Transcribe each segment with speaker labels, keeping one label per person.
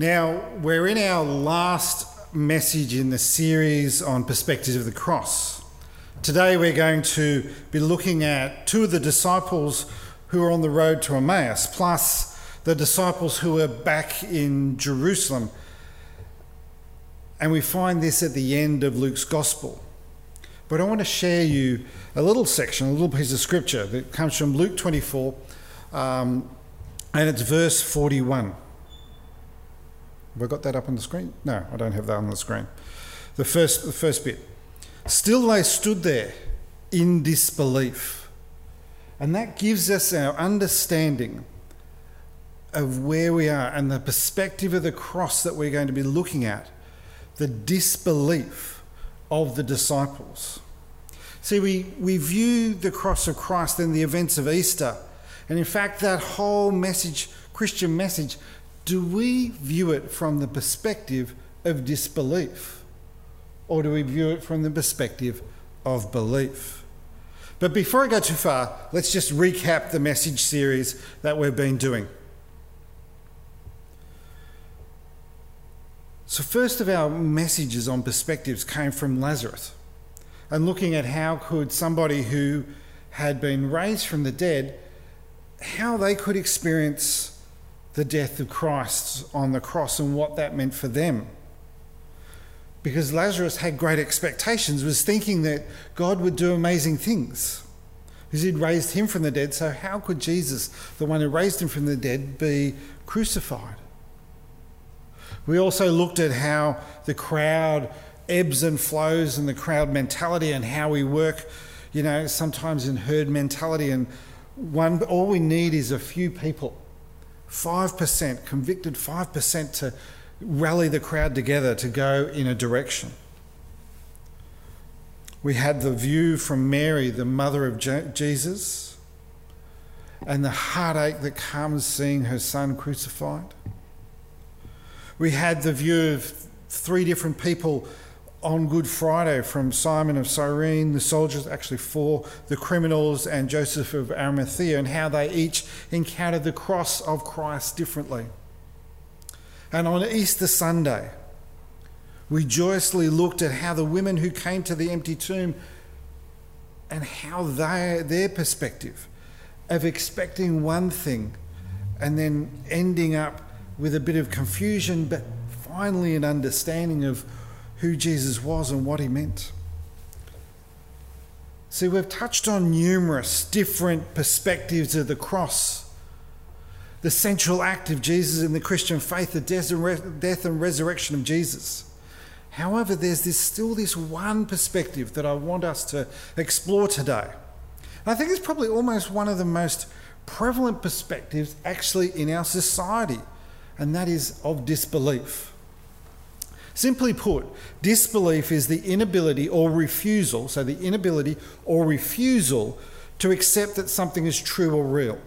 Speaker 1: Now, we're in our last message in the series on perspectives of the cross. Today, we're going to be looking at two of the disciples who are on the road to Emmaus, plus the disciples who are back in Jerusalem. And we find this at the end of Luke's Gospel. But I want to share you a little section, a little piece of scripture that comes from Luke 24, um, and it's verse 41. Have I got that up on the screen? No, I don't have that on the screen. The first, the first bit. Still they stood there in disbelief. And that gives us our understanding of where we are and the perspective of the cross that we're going to be looking at. The disbelief of the disciples. See, we, we view the cross of Christ and the events of Easter. And in fact, that whole message, Christian message, do we view it from the perspective of disbelief? Or do we view it from the perspective of belief? But before I go too far, let's just recap the message series that we've been doing. So, first of our messages on perspectives came from Lazarus and looking at how could somebody who had been raised from the dead, how they could experience the death of Christ on the cross and what that meant for them. Because Lazarus had great expectations, was thinking that God would do amazing things. Because he'd raised him from the dead, so how could Jesus, the one who raised him from the dead, be crucified? We also looked at how the crowd ebbs and flows and the crowd mentality and how we work, you know, sometimes in herd mentality. And one, all we need is a few people 5%, convicted 5% to rally the crowd together to go in a direction. We had the view from Mary, the mother of Jesus, and the heartache that comes seeing her son crucified. We had the view of three different people on Good Friday from Simon of Cyrene, the soldiers, actually four, the criminals, and Joseph of Arimathea, and how they each encountered the cross of Christ differently. And on Easter Sunday, we joyously looked at how the women who came to the empty tomb and how they, their perspective of expecting one thing and then ending up with a bit of confusion, but finally an understanding of who Jesus was and what he meant. See, we've touched on numerous different perspectives of the cross. The central act of Jesus in the Christian faith, the death and resurrection of Jesus. However, there's this, still this one perspective that I want us to explore today. And I think it's probably almost one of the most prevalent perspectives actually in our society, and that is of disbelief. Simply put, disbelief is the inability or refusal, so the inability or refusal to accept that something is true or real.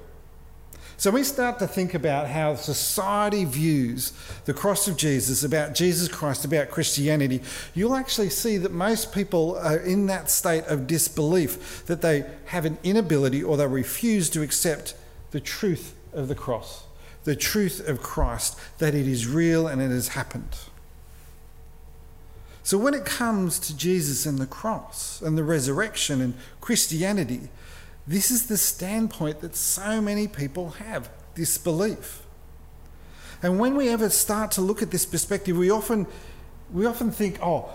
Speaker 1: So we start to think about how society views the cross of Jesus, about Jesus Christ, about Christianity. You'll actually see that most people are in that state of disbelief, that they have an inability or they refuse to accept the truth of the cross, the truth of Christ, that it is real and it has happened. So when it comes to Jesus and the cross and the resurrection and Christianity, this is the standpoint that so many people have disbelief. And when we ever start to look at this perspective, we often, we often think, oh,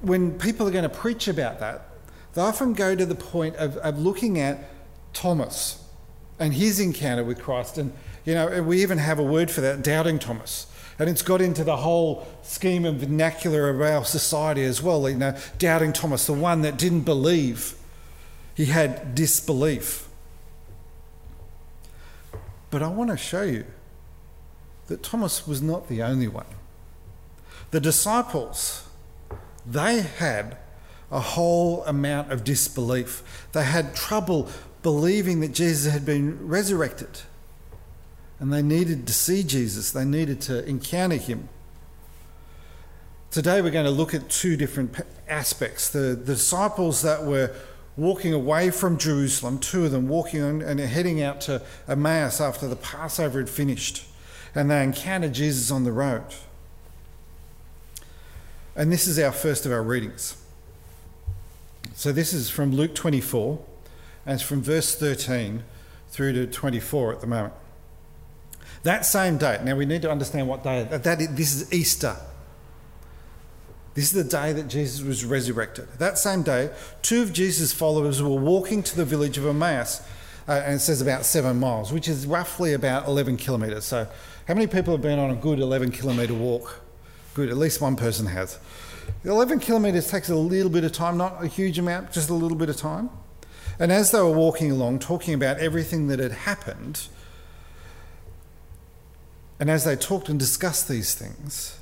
Speaker 1: when people are going to preach about that, they often go to the point of, of looking at Thomas and his encounter with Christ. And, you know, we even have a word for that, doubting Thomas. And it's got into the whole scheme and vernacular of our society as well. You know, doubting Thomas, the one that didn't believe, he had disbelief. But I want to show you that Thomas was not the only one. The disciples, they had a whole amount of disbelief. They had trouble believing that Jesus had been resurrected and they needed to see Jesus, they needed to encounter him. Today, we're going to look at two different aspects the, the disciples that were walking away from Jerusalem, two of them walking and heading out to Emmaus after the Passover had finished. and they encountered Jesus on the road. And this is our first of our readings. So this is from Luke 24, and it's from verse 13 through to 24 at the moment. That same day, now we need to understand what day, that, that this is Easter. This is the day that Jesus was resurrected. That same day, two of Jesus' followers were walking to the village of Emmaus, uh, and it says about seven miles, which is roughly about 11 kilometres. So, how many people have been on a good 11 kilometre walk? Good, at least one person has. 11 kilometres takes a little bit of time, not a huge amount, just a little bit of time. And as they were walking along, talking about everything that had happened, and as they talked and discussed these things,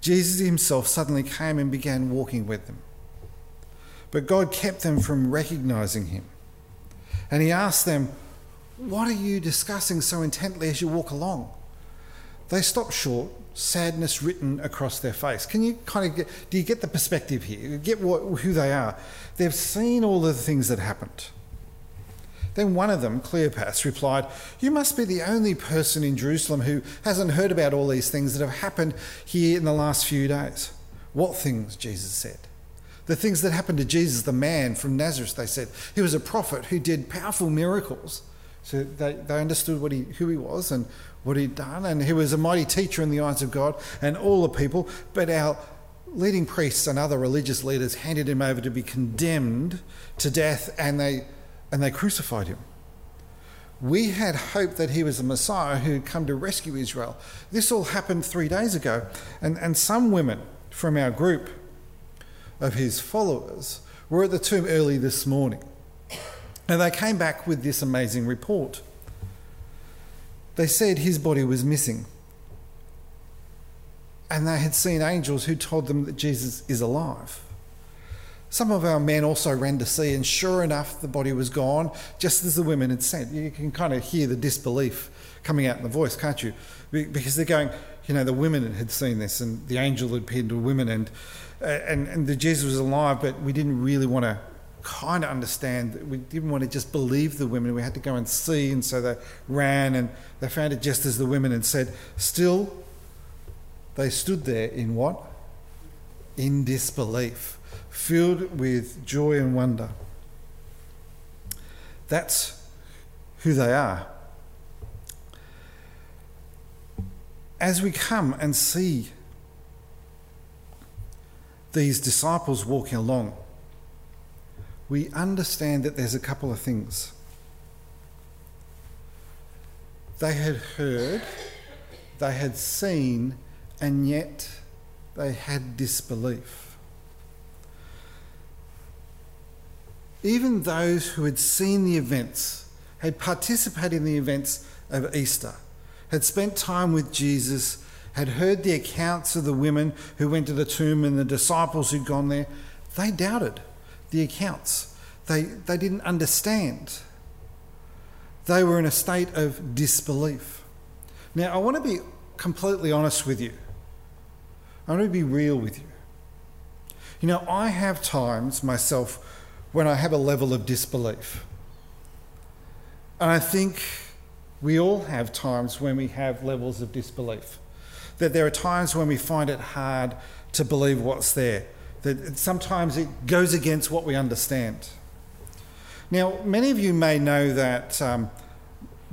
Speaker 1: Jesus himself suddenly came and began walking with them. But God kept them from recognizing him. And he asked them, What are you discussing so intently as you walk along? They stopped short, sadness written across their face. Can you kind of get, do you get the perspective here? Get what, who they are? They've seen all the things that happened. Then one of them, Cleopas, replied, You must be the only person in Jerusalem who hasn't heard about all these things that have happened here in the last few days. What things? Jesus said. The things that happened to Jesus, the man from Nazareth, they said. He was a prophet who did powerful miracles. So they, they understood what he, who he was and what he'd done. And he was a mighty teacher in the eyes of God and all the people. But our leading priests and other religious leaders handed him over to be condemned to death and they, and they crucified him. We had hoped that he was the Messiah who had come to rescue Israel. This all happened three days ago. And, and some women from our group of his followers were at the tomb early this morning. And they came back with this amazing report. They said his body was missing. And they had seen angels who told them that Jesus is alive. Some of our men also ran to see, and sure enough, the body was gone, just as the women had said. You can kind of hear the disbelief coming out in the voice, can't you? Because they're going, you know, the women had seen this, and the angel had appeared to women, and uh, and and the Jesus was alive, but we didn't really want to kind of understand we didn't want to just believe the women. We had to go and see, and so they ran and they found it just as the women had said. Still, they stood there in what? In disbelief, filled with joy and wonder. That's who they are. As we come and see these disciples walking along, we understand that there's a couple of things. They had heard, they had seen, and yet they had disbelief. Even those who had seen the events, had participated in the events of Easter, had spent time with Jesus, had heard the accounts of the women who went to the tomb and the disciples who'd gone there, they doubted the accounts. They, they didn't understand. They were in a state of disbelief. Now, I want to be completely honest with you. I want to be real with you. You know, I have times myself when I have a level of disbelief. And I think we all have times when we have levels of disbelief. That there are times when we find it hard to believe what's there that sometimes it goes against what we understand. Now, many of you may know that um,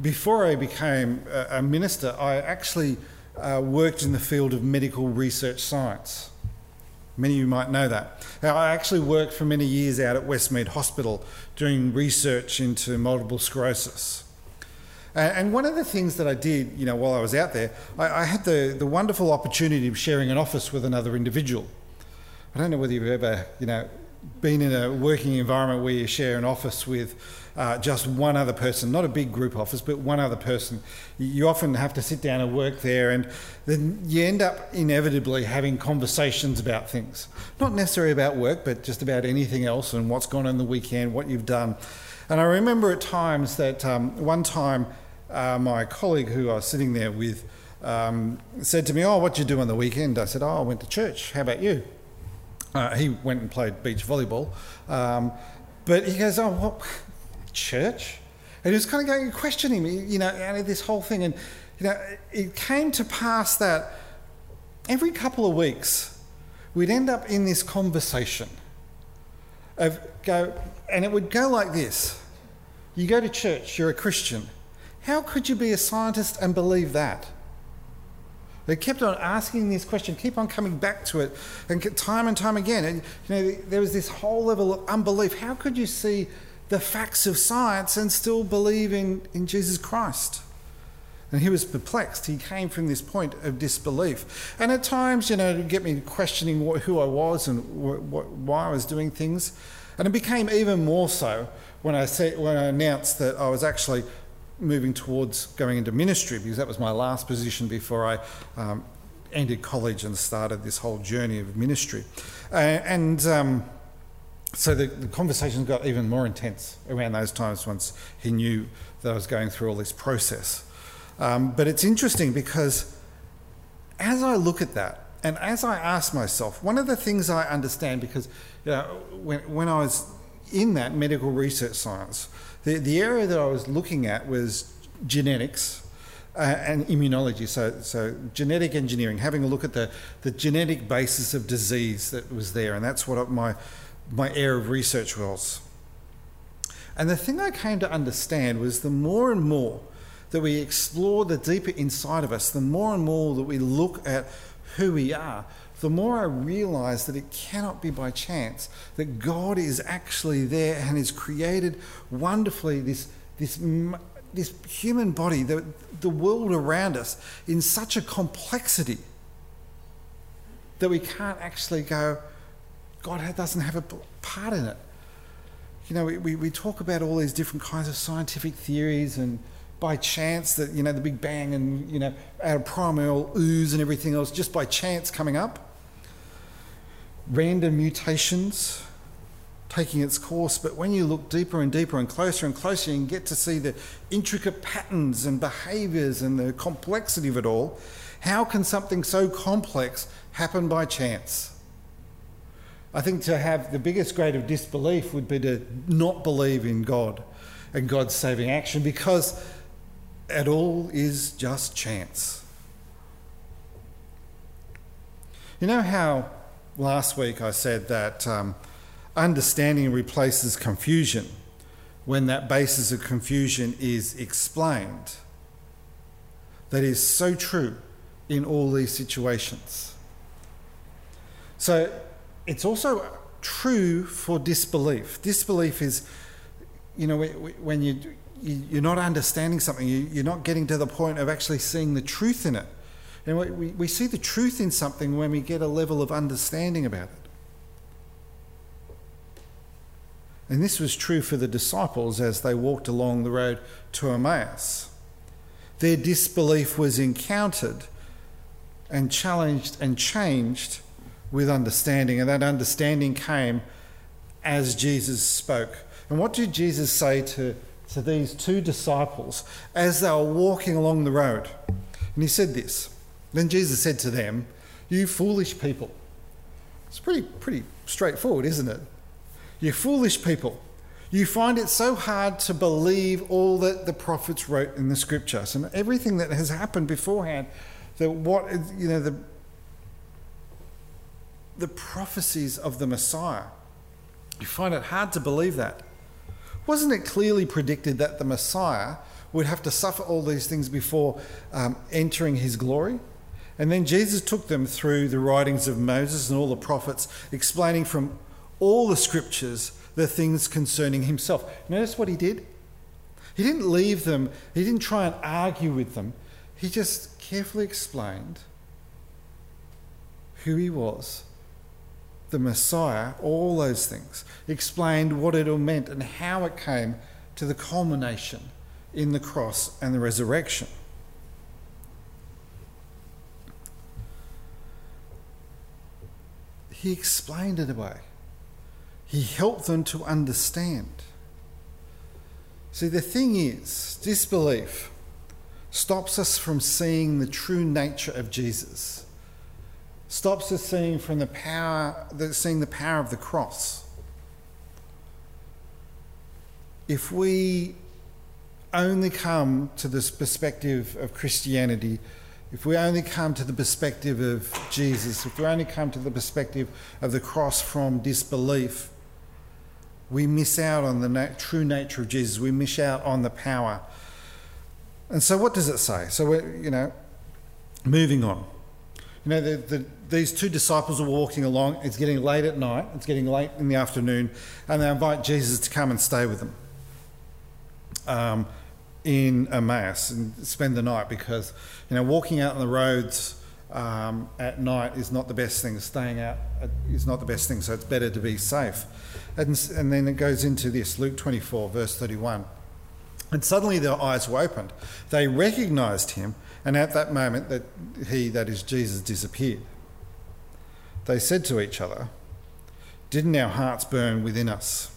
Speaker 1: before I became a, minister, I actually uh, worked in the field of medical research science. Many of you might know that. Now, I actually worked for many years out at Westmead Hospital doing research into multiple sclerosis. And one of the things that I did, you know, while I was out there, I, I had the, the wonderful opportunity of sharing an office with another individual. I don't know whether you've ever, you know, been in a working environment where you share an office with uh, just one other person, not a big group office, but one other person. You often have to sit down and work there, and then you end up inevitably having conversations about things. Not necessarily about work, but just about anything else and what's gone on the weekend, what you've done. And I remember at times that um, one time uh, my colleague who I was sitting there with um, said to me, Oh, what did you do on the weekend? I said, Oh, I went to church. How about you? Uh, he went and played beach volleyball. Um, but he goes, Oh, what? Church? And he was kind of going, questioning me, you know, out of this whole thing. And You know, it came to pass that every couple of weeks we'd end up in this conversation of go, and it would go like this You go to church, you're a Christian. How could you be a scientist and believe that? They kept on asking this question, keep on coming back to it, and time and time again. And you know, there was this whole level of unbelief. How could you see the facts of science and still believe in, in Jesus Christ? And he was perplexed. He came from this point of disbelief. And at times, you know, to get me questioning what, who I was and what, why I was doing things. And it became even more so when I, said, when I announced that I was actually moving towards going into ministry because that was my last position before I um, ended college and started this whole journey of ministry. Uh, and um, so the, the conversations got even more intense around those times once he knew that I was going through all this process. Um, but it's interesting because as I look at that, and as I ask myself, one of the things I understand, because you know, when, when I was in that medical research science, the, the area that I was looking at was genetics uh, and immunology. So, so genetic engineering, having a look at the, the genetic basis of disease that was there, and that's what my, my area of research was. And the thing I came to understand was the more and more that we explore the deeper inside of us, the more and more that we look at who we are, the more I realize that it cannot be by chance, that God is actually there and has created wonderfully this, this, this human body, the, the world around us, in such a complexity that we can't actually go, God doesn't have a part in it. You know, we, we, we talk about all these different kinds of scientific theories and by chance that, you know, the Big Bang and, you know, our primordial ooze and everything else just by chance coming up random mutations taking its course, but when you look deeper and deeper and closer and closer, you get to see the intricate patterns and behaviours and the complexity of it all. How can something so complex happen by chance? I think to have the biggest grade of disbelief would be to not believe in God and God's saving action because it all is just chance. You know how last week I said that um, understanding replaces confusion when that basis of confusion is explained. That is so true in all these situations. So it's also true for disbelief. Disbelief is, you know, when you, you're not understanding something, you're not getting to the point of actually seeing the truth in it. And we, we see the truth in something when we get a level of understanding about it. And this was true for the disciples as they walked along the road to Emmaus. Their disbelief was encountered and challenged and changed with understanding, and that understanding came as Jesus spoke. And what did Jesus say to, to these two disciples as they were walking along the road? And he said this then Jesus said to them, You foolish people. It's pretty, pretty straightforward, isn't it? You foolish people. You find it so hard to believe all that the prophets wrote in the scriptures and everything that has happened beforehand. That what you know the the prophecies of the Messiah. You find it hard to believe that. Wasn't it clearly predicted that the Messiah would have to suffer all these things before um, entering his glory? And then Jesus took them through the writings of Moses and all the prophets, explaining from all the scriptures the things concerning himself. Notice what he did? He didn't leave them, he didn't try and argue with them. He just carefully explained who he was, the Messiah, all those things. Explained what it all meant and how it came to the culmination in the cross and the resurrection. He explained it away. He helped them to understand. See, the thing is, disbelief stops us from seeing the true nature of Jesus, stops us seeing from the power, seeing the power of the cross. If we only come to this perspective of Christianity, if we only come to the perspective of Jesus, if we only come to the perspective of the cross from disbelief, we miss out on the na- true nature of Jesus. We miss out on the power. And so, what does it say? So, we're, you know, moving on. You know, the, the, these two disciples are walking along. It's getting late at night, it's getting late in the afternoon, and they invite Jesus to come and stay with them um, in Emmaus and spend the night because, you know, walking out on the roads um, at night is not the best thing. Staying out is not the best thing, so it's better to be safe. And, and then it goes into this Luke 24, verse 31. And suddenly their eyes were opened. They recognized him and at that moment, that he, that is Jesus, disappeared. They said to each other, Didn't our hearts burn within us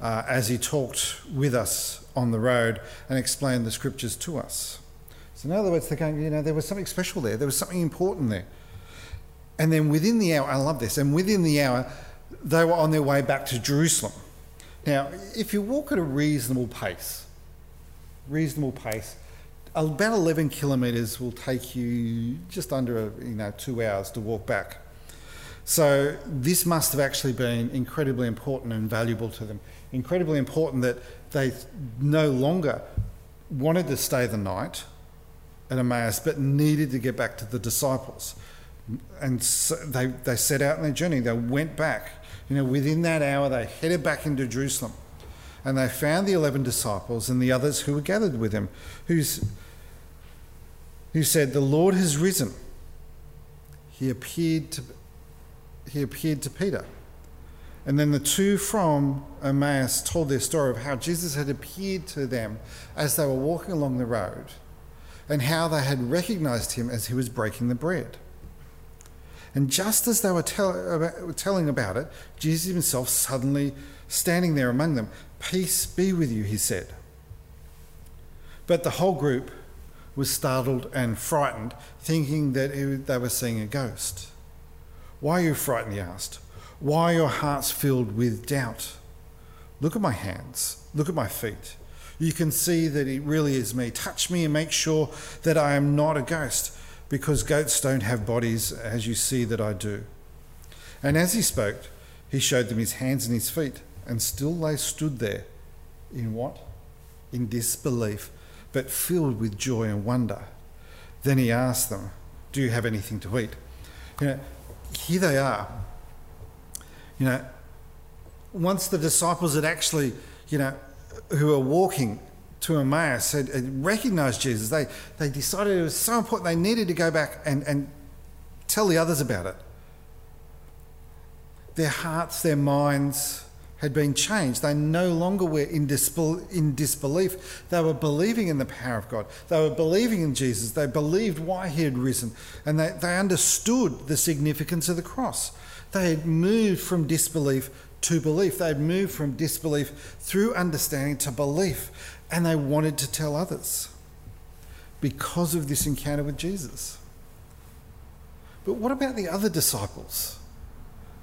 Speaker 1: uh, as he talked with us on the road and explained the scriptures to us? So, in other words, they're going, you know, there was something special there, there was something important there. And then within the hour, I love this, and within the hour, they were on their way back to Jerusalem. Now, if you walk at a reasonable pace, reasonable pace, about 11 kilometres will take you just under you know two hours to walk back. So this must have actually been incredibly important and valuable to them. Incredibly important that they no longer wanted to stay the night at Emmaus, but needed to get back to the disciples. And so they, they set out on their journey. They went back. You know, within that hour, they headed back into Jerusalem. And they found the 11 disciples and the others who were gathered with him, whose, who said, The Lord has risen. He appeared to, he appeared to Peter. And then the two from Emmaus told their story of how Jesus had appeared to them as they were walking along the road and how they had recognized him as he was breaking the bread. And just as they were tell, telling about it, Jesus himself suddenly standing there among them, Peace be with you, he said. But the whole group was startled and frightened, thinking that they were seeing a ghost. Why are you frightened? he asked. Why are your hearts filled with doubt? Look at my hands, look at my feet. You can see that it really is me. Touch me and make sure that I am not a ghost, because goats don't have bodies as you see that I do. And as he spoke, he showed them his hands and his feet and still they stood there in what? In disbelief, but filled with joy and wonder. Then he asked them, Do you have anything to eat? You know, here they are. You know, once the disciples had actually, you know, who were walking to Emmaus had, recognized Jesus, they, they decided it was so important they needed to go back and, and tell the others about it. Their hearts, their minds, had been changed. They no longer were in, disbel- in disbelief. They were believing in the power of God. They were believing in Jesus. They believed why he had risen. And they, they understood the significance of the cross. They had moved from disbelief to belief. They had moved from disbelief through understanding to belief. And they wanted to tell others because of this encounter with Jesus. But what about the other disciples?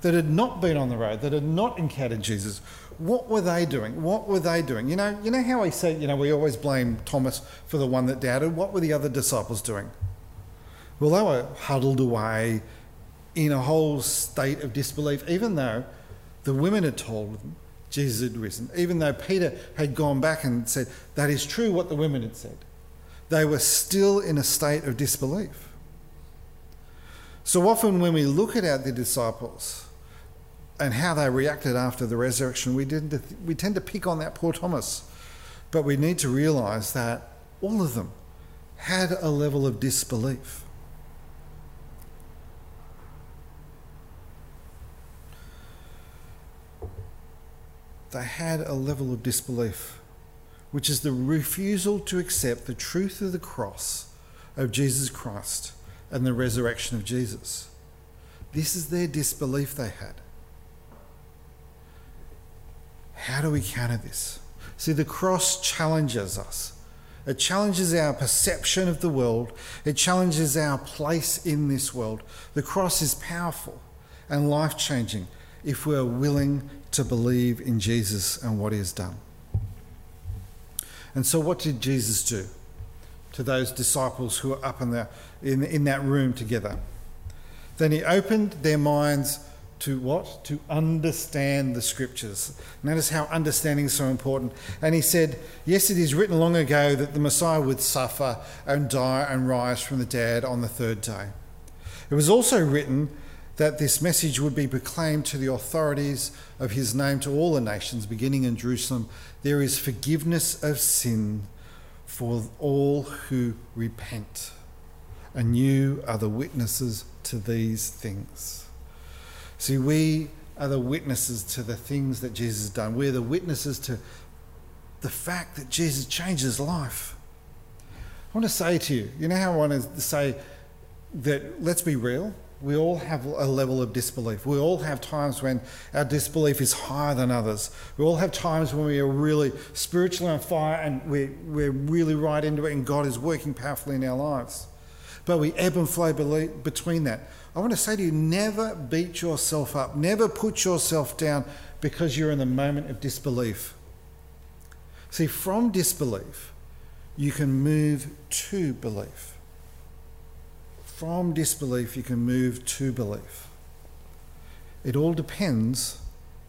Speaker 1: That had not been on the road, that had not encountered Jesus, what were they doing? What were they doing? You know, you know how I say, you know, we always blame Thomas for the one that doubted. What were the other disciples doing? Well, they were huddled away in a whole state of disbelief, even though the women had told them Jesus had risen, even though Peter had gone back and said, That is true what the women had said. They were still in a state of disbelief. So often, when we look at our the disciples, and how they reacted after the resurrection, we, tend to, we tend to pick on that poor Thomas. But we need to realize that all of them had a level of disbelief. They had a level of disbelief, which is the refusal to accept the truth of the cross of Jesus Christ and the resurrection of Jesus. This is their disbelief they had. How do we counter this? See, the cross challenges us. It challenges our perception of the world. It challenges our place in this world. The cross is powerful and life changing if we're willing to believe in Jesus and what he has done. And so, what did Jesus do to those disciples who were up in, the, in, in that room together? Then he opened their minds to what? To understand the scriptures. Notice how understanding is so important. And he said, Yes, it is written long ago that the Messiah would suffer and die and rise from the dead on the third day. It was also written that this message would be proclaimed to the authorities of his name to all the nations, beginning in Jerusalem. There is forgiveness of sin for all who repent. And you are the witnesses to these things. See, we are the witnesses to the things that Jesus has done. We're the witnesses to the fact that Jesus changed his life. I want to say to you, you know how I want to say that, let's be real, we all have a level of disbelief. We all have times when our disbelief is higher than others. We all have times when we are really spiritually on fire and we're, we're really right into it and God is working powerfully in our lives. But we ebb and flow between that. I want to say to you never beat yourself up, never put yourself down because you're in the moment of disbelief. See, from disbelief, you can move to belief. From disbelief, you can move to belief. It all depends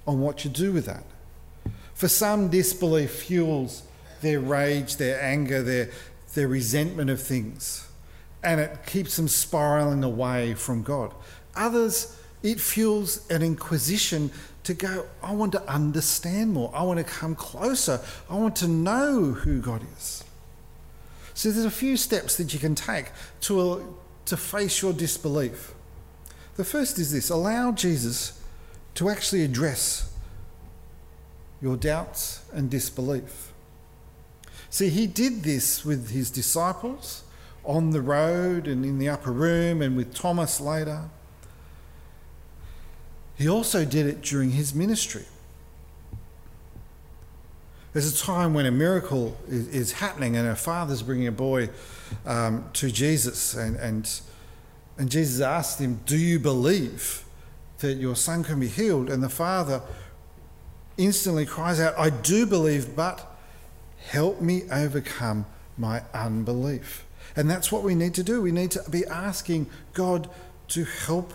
Speaker 1: on what you do with that. For some, disbelief fuels their rage, their anger, their, their resentment of things and it keeps them spiraling away from God. Others, it fuels an inquisition to go, I want to understand more. I want to come closer. I want to know who God is. So there's a few steps that you can take to, uh, to face your disbelief. The first is this allow Jesus to actually address your doubts and disbelief. See, he did this with his disciples on the road and in the upper room and with Thomas later. He also did it during his ministry. There's a time when a miracle is, happening and a father's bringing a boy um, to Jesus, and, and, and Jesus asked him, Do you believe that your son can be healed? And the father instantly cries out, I do believe, but help me overcome my unbelief. And that's what we need to do. We need to be asking God to help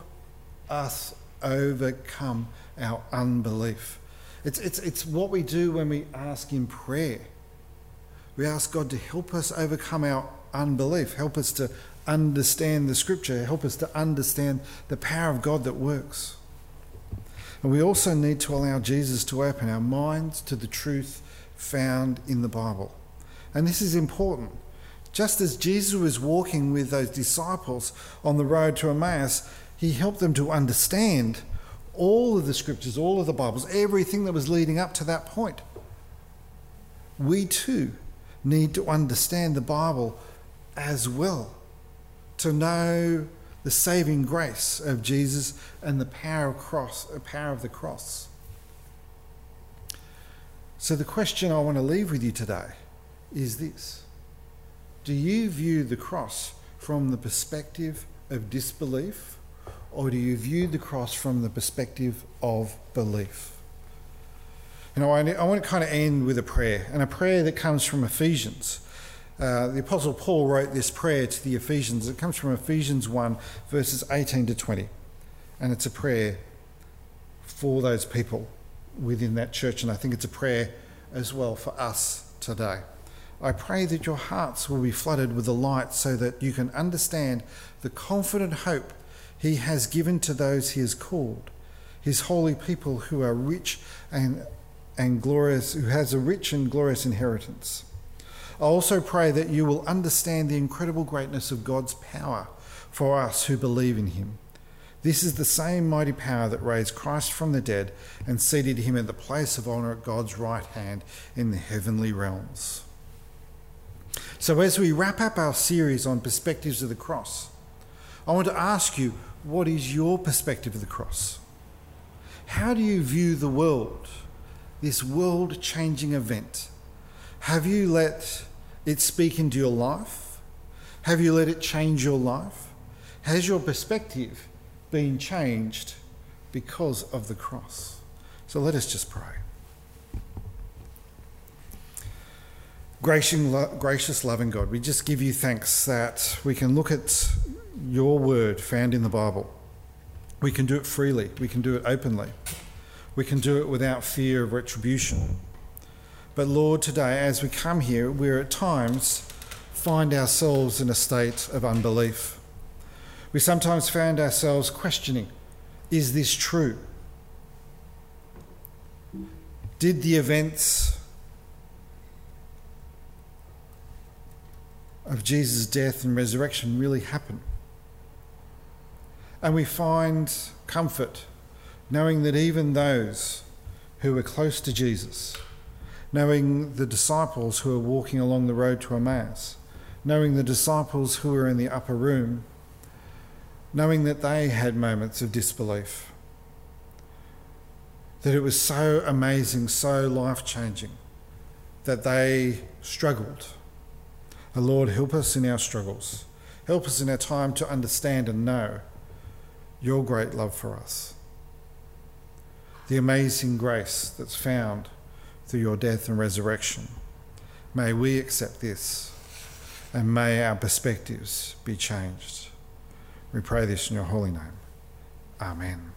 Speaker 1: us overcome our unbelief. It's, it's, it's what we do when we ask in prayer. We ask God to help us overcome our unbelief, help us to understand the scripture, help us to understand the power of God that works. And we also need to allow Jesus to open our minds to the truth found in the Bible. And this is important just as Jesus was walking with those disciples on the road to Emmaus, he helped them to understand all of the scriptures, all of the Bibles, everything that was leading up to that point. We too need to understand the Bible as well, to know the saving grace of Jesus and the power of cross, the power of the cross. So the question I want to leave with you today is this do you view the cross from the perspective of disbelief, or do you view the cross from the perspective of belief? You know, I, want to kind of end with a prayer, and a prayer that comes from Ephesians. Uh, the Apostle Paul wrote this prayer to the Ephesians. It comes from Ephesians 1, verses 18 to 20. And it's a prayer for those people within that church. And I think it's a prayer as well for us today. I pray that your hearts will be flooded with the light so that you can understand the confident hope he has given to those he has called, his holy people who are rich and, and glorious, who has a rich and glorious inheritance. I also pray that you will understand the incredible greatness of God's power for us who believe in him. This is the same mighty power that raised Christ from the dead and seated him at the place of honour at God's right hand in the heavenly realms. So, as we wrap up our series on perspectives of the cross, I want to ask you what is your perspective of the cross? How do you view the world, this world changing event? Have you let it speak into your life? Have you let it change your life? Has your perspective been changed because of the cross? So let us just pray. Gracious, loving God, we just give you thanks that we can look at your word found in the Bible. We can do it freely, we can do it openly, we can do it without fear of retribution. But Lord, today, as we come here, we're at times find ourselves in a state of unbelief. We sometimes find ourselves questioning is this true? Did the events of Jesus' death and resurrection really happen? And we find comfort knowing that even those who were close to Jesus, knowing the disciples who were walking along the road to Emmaus, knowing the disciples who were in the upper room, knowing that they had moments of disbelief, that it was so amazing, so life changing, that they struggled. The Lord, help us in our struggles. Help us in our time to understand and know your great love for us. The amazing grace that's found through your death and resurrection. May we accept this and may our perspectives be changed. We pray this in your holy name. Amen.